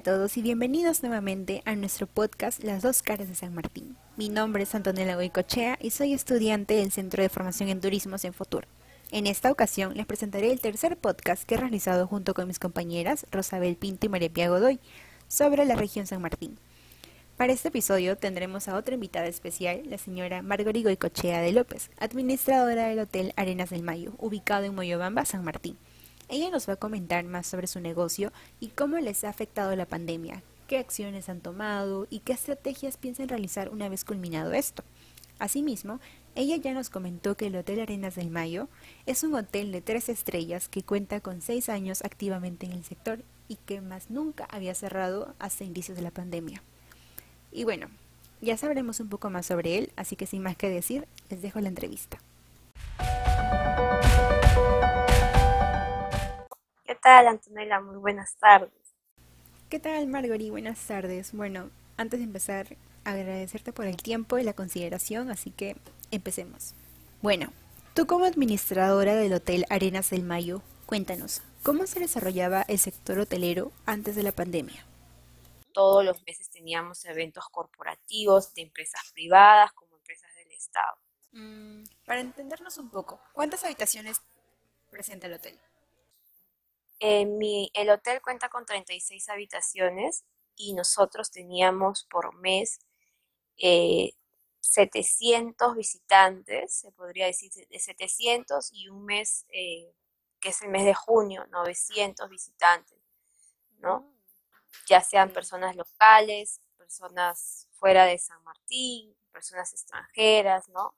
a todos y bienvenidos nuevamente a nuestro podcast Las dos caras de San Martín. Mi nombre es Antonella Goicochea y soy estudiante del Centro de Formación en Turismos en Futuro. En esta ocasión les presentaré el tercer podcast que he realizado junto con mis compañeras Rosabel Pinto y María Pia Godoy sobre la región San Martín. Para este episodio tendremos a otra invitada especial, la señora Margori Goicochea de López, administradora del Hotel Arenas del Mayo, ubicado en Moyobamba, San Martín. Ella nos va a comentar más sobre su negocio y cómo les ha afectado la pandemia, qué acciones han tomado y qué estrategias piensan realizar una vez culminado esto. Asimismo, ella ya nos comentó que el Hotel Arenas del Mayo es un hotel de tres estrellas que cuenta con seis años activamente en el sector y que más nunca había cerrado hasta inicios de la pandemia. Y bueno, ya sabremos un poco más sobre él, así que sin más que decir, les dejo la entrevista. Tal, Antonella? Muy buenas tardes. ¿Qué tal, Margori? Buenas tardes. Bueno, antes de empezar, agradecerte por el tiempo y la consideración, así que empecemos. Bueno, tú como administradora del Hotel Arenas del Mayo, cuéntanos, ¿cómo se desarrollaba el sector hotelero antes de la pandemia? Todos los meses teníamos eventos corporativos de empresas privadas como empresas del Estado. Mm, para entendernos un poco, ¿cuántas habitaciones presenta el hotel? Mi, el hotel cuenta con 36 habitaciones y nosotros teníamos por mes 700 eh, visitantes, se podría decir de 700 y un mes, eh, que es el mes de junio, 900 visitantes, ¿no? Ya sean personas locales, personas fuera de San Martín, personas extranjeras, ¿no?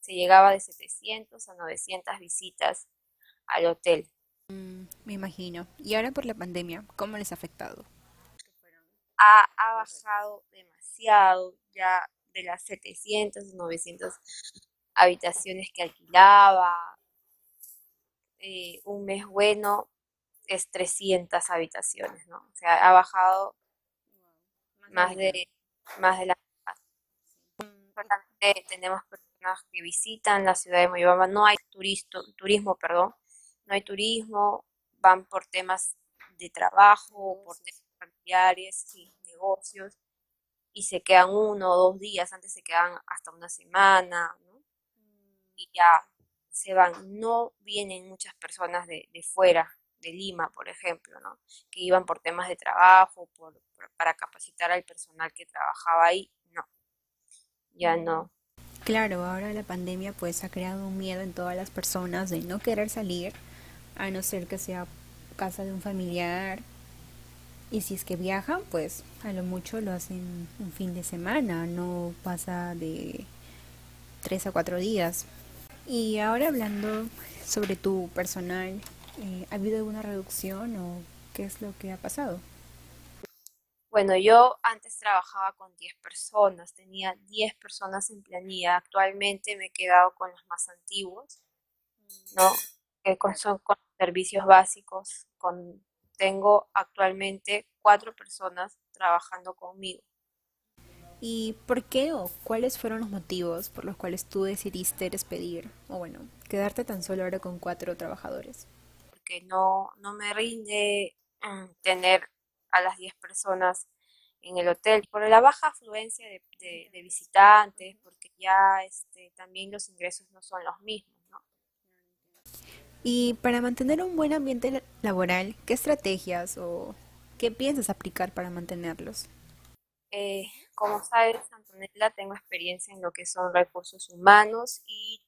Se llegaba de 700 a 900 visitas al hotel. Mm, me imagino. Y ahora por la pandemia, ¿cómo les ha afectado? Ha, ha bajado demasiado, ya de las 700, 900 habitaciones que alquilaba. Eh, un mes bueno es 300 habitaciones, ¿no? O sea, ha bajado más de, más de la tenemos personas que visitan la ciudad de Moyobamba, no hay turismo, perdón, no hay turismo, van por temas de trabajo, por temas familiares, y negocios, y se quedan uno o dos días, antes se quedan hasta una semana, ¿no? Y ya se van. No vienen muchas personas de, fuera, de Lima, por ejemplo, ¿no? Que iban por temas de trabajo, por, para capacitar al personal que trabajaba ahí, no. Ya no. Claro, ahora la pandemia pues ha creado un miedo en todas las personas de no querer salir a no ser que sea casa de un familiar. Y si es que viajan, pues a lo mucho lo hacen un fin de semana, no pasa de tres a cuatro días. Y ahora hablando sobre tu personal, eh, ¿ha habido alguna reducción o qué es lo que ha pasado? Bueno, yo antes trabajaba con 10 personas, tenía 10 personas en planilla, actualmente me he quedado con los más antiguos, ¿no? Que son servicios básicos. Con, tengo actualmente cuatro personas trabajando conmigo. ¿Y por qué o cuáles fueron los motivos por los cuales tú decidiste despedir o bueno, quedarte tan solo ahora con cuatro trabajadores? Porque no, no me rinde mm, tener a las diez personas en el hotel por la baja afluencia de, de visitantes, porque ya este, también los ingresos no son los mismos. Y para mantener un buen ambiente laboral, ¿qué estrategias o qué piensas aplicar para mantenerlos? Eh, como sabes, Antonella, tengo experiencia en lo que son recursos humanos y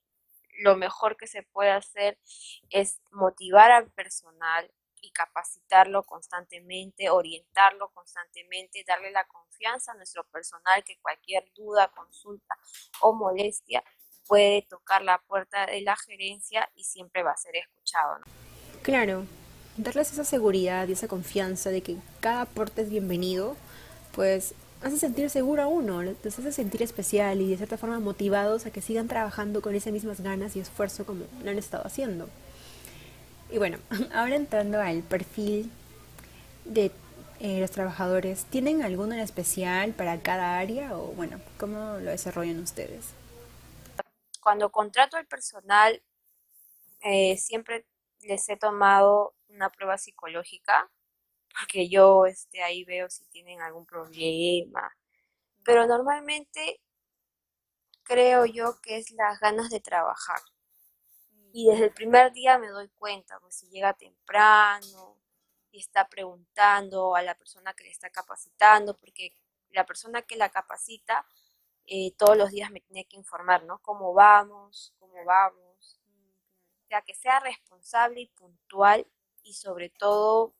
lo mejor que se puede hacer es motivar al personal y capacitarlo constantemente, orientarlo constantemente, darle la confianza a nuestro personal que cualquier duda, consulta o molestia puede tocar la puerta de la gerencia y siempre va a ser escuchado. Claro, darles esa seguridad y esa confianza de que cada aporte es bienvenido, pues hace sentir seguro a uno, les hace sentir especial y de cierta forma motivados a que sigan trabajando con esas mismas ganas y esfuerzo como lo han estado haciendo. Y bueno, ahora entrando al perfil de eh, los trabajadores, ¿tienen alguno en especial para cada área o bueno, cómo lo desarrollan ustedes? Cuando contrato al personal, eh, siempre les he tomado una prueba psicológica porque yo este, ahí veo si tienen algún problema. Pero normalmente creo yo que es las ganas de trabajar. Y desde el primer día me doy cuenta, pues si llega temprano y está preguntando a la persona que le está capacitando, porque la persona que la capacita eh, todos los días me tiene que informar, ¿no? Cómo vamos, cómo vamos. O sea, que sea responsable y puntual y sobre todo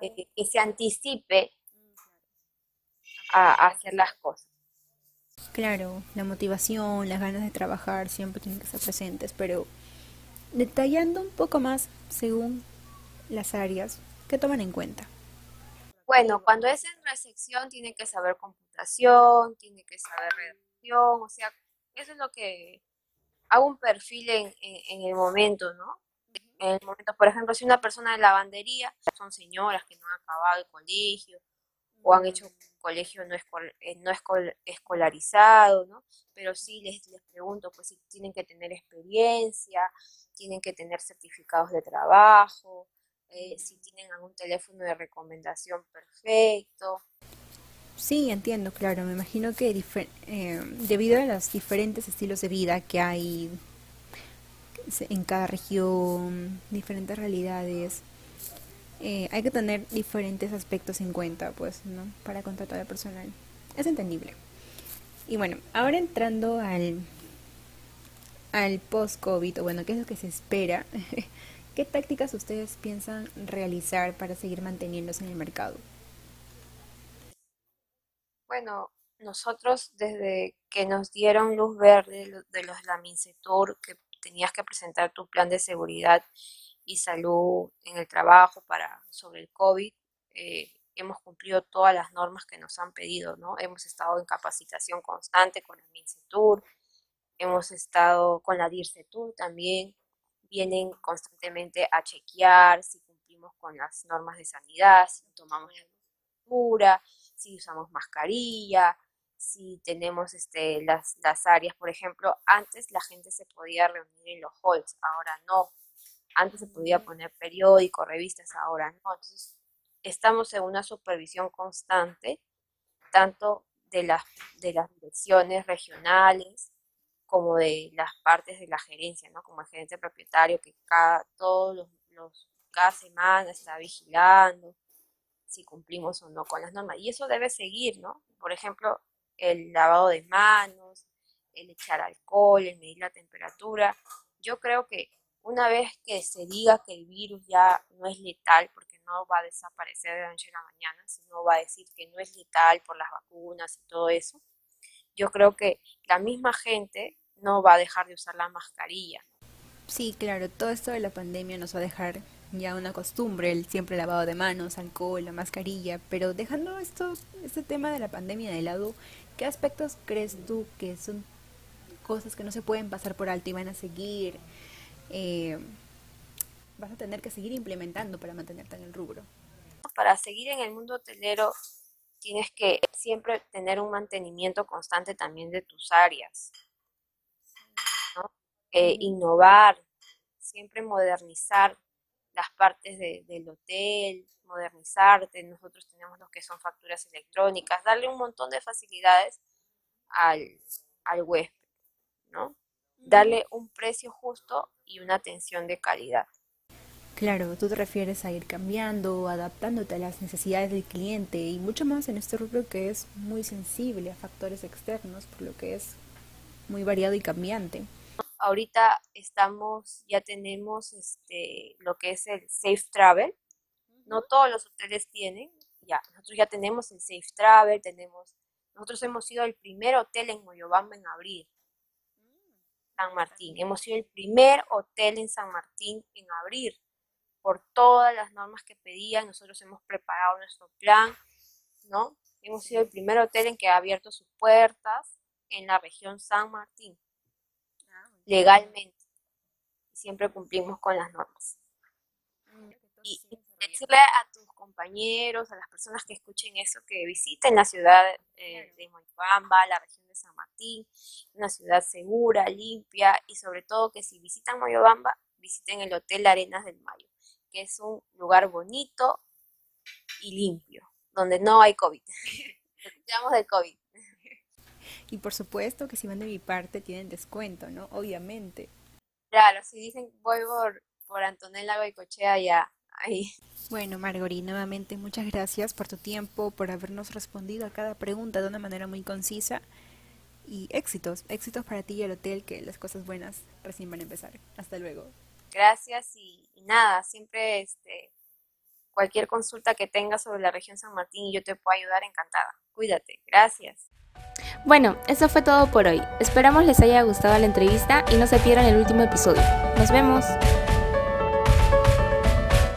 eh, que se anticipe a hacer las cosas. Claro, la motivación, las ganas de trabajar siempre tienen que estar presentes, pero detallando un poco más según las áreas que toman en cuenta. Bueno, cuando es en recepción tiene que saber computación, tiene que saber o sea, eso es lo que hago un perfil en, el momento, ¿no? En el momento, por ejemplo, si una persona de lavandería, son señoras que no han acabado el colegio o han hecho colegio no, eh, no escolarizado, ¿no? Pero sí les, les pregunto, pues si tienen que tener experiencia, tienen que tener certificados de trabajo, eh, si tienen algún teléfono de recomendación perfecto. Sí, entiendo, claro. Me imagino que eh, debido a los diferentes estilos de vida que hay en cada región, diferentes realidades, eh, hay que tener diferentes aspectos en cuenta, pues, ¿no? Para contratar al personal. Es entendible. Y bueno, ahora entrando al, al post-COVID, bueno, ¿qué es lo que se espera? ¿Qué tácticas ustedes piensan realizar para seguir manteniéndose en el mercado? Bueno, nosotros desde que nos dieron luz verde de los la Mincetur, que tenías que presentar tu plan de seguridad y salud en el trabajo para sobre el COVID, eh, hemos cumplido todas las normas que nos han pedido, ¿no? Hemos estado en capacitación constante con el Mincetur, hemos estado con la DIRCETUR también, vienen constantemente a chequear si cumplimos con las normas de sanidad, si tomamos la temperatura, si usamos mascarilla, si tenemos este, las, las áreas, por ejemplo, antes la gente se podía reunir en los halls, ahora no. Antes se podía poner periódico, revistas, ahora no. Entonces, estamos en una supervisión constante, tanto de las, de las direcciones regionales como de las partes de la gerencia, ¿no? Como el gerente propietario que cada, todos los, cada semana está vigilando si cumplimos o no con las normas. Y eso debe seguir, ¿no? Por ejemplo, el lavado de manos, el echar alcohol, el medir la temperatura. Yo creo que una vez que se diga que el virus ya no es letal, porque no va a desaparecer de la noche a la mañana, sino va a decir que no es letal por las vacunas y todo eso, yo creo que la misma gente no va a dejar de usar la mascarilla. Sí, claro, todo esto de la pandemia nos va a dejar ya una costumbre, el siempre lavado de manos, alcohol, la mascarilla, pero dejando esto, este tema de la pandemia de lado, ¿qué aspectos crees tú que son cosas que no se pueden pasar por alto y van a seguir? Eh, vas a tener que seguir implementando para mantenerte en el rubro. Para seguir en el mundo hotelero tienes que siempre tener un mantenimiento constante también de tus áreas. Eh, innovar, siempre modernizar las partes del hotel, modernizarte. Nosotros tenemos lo que son facturas electrónicas, darle un montón de facilidades al, al huésped, ¿no? Darle un precio justo y una atención de calidad. Claro, tú te refieres a ir cambiando, adaptándote a las necesidades del cliente y mucho más en este rubro que es muy sensible a factores externos, por lo que es muy variado y cambiante ahorita estamos, ya tenemos este, lo que es el Safe Travel. No todos los hoteles tienen, ya, nosotros ya tenemos el Safe Travel, tenemos, nosotros hemos sido el primer hotel en Moyobamba en abrir. San Martín. Hemos sido el primer hotel en San Martín en abrir por todas las normas que pedían. Nosotros hemos preparado nuestro plan, ¿no? Hemos sido el primer hotel en que ha abierto sus puertas en la región San Martín legalmente. Siempre cumplimos con las normas. Mm, y decirle a tus compañeros, a las personas que escuchen eso, que visiten la ciudad eh, de Moyobamba, la región de San Martín, una ciudad segura, limpia y sobre todo que si visitan Moyobamba, visiten el Hotel Arenas del Mayo, que es un lugar bonito y limpio, donde no hay COVID. Nos del COVID. Y por supuesto que si van de mi parte tienen descuento, ¿no? Obviamente. Claro, si dicen voy por, por Antonella Goicochea, ya, ahí. Bueno, Margori, nuevamente muchas gracias por tu tiempo, por habernos respondido a cada pregunta de una manera muy concisa. Y éxitos, éxitos para ti y el hotel, que las cosas buenas recién van a empezar. Hasta luego. Gracias y, nada, siempre este, cualquier consulta que tengas sobre la región San Martín y yo te puedo ayudar, encantada. Cuídate, gracias. Bueno, eso fue todo por hoy. Esperamos les haya gustado la entrevista y no se pierdan el último episodio. Nos vemos.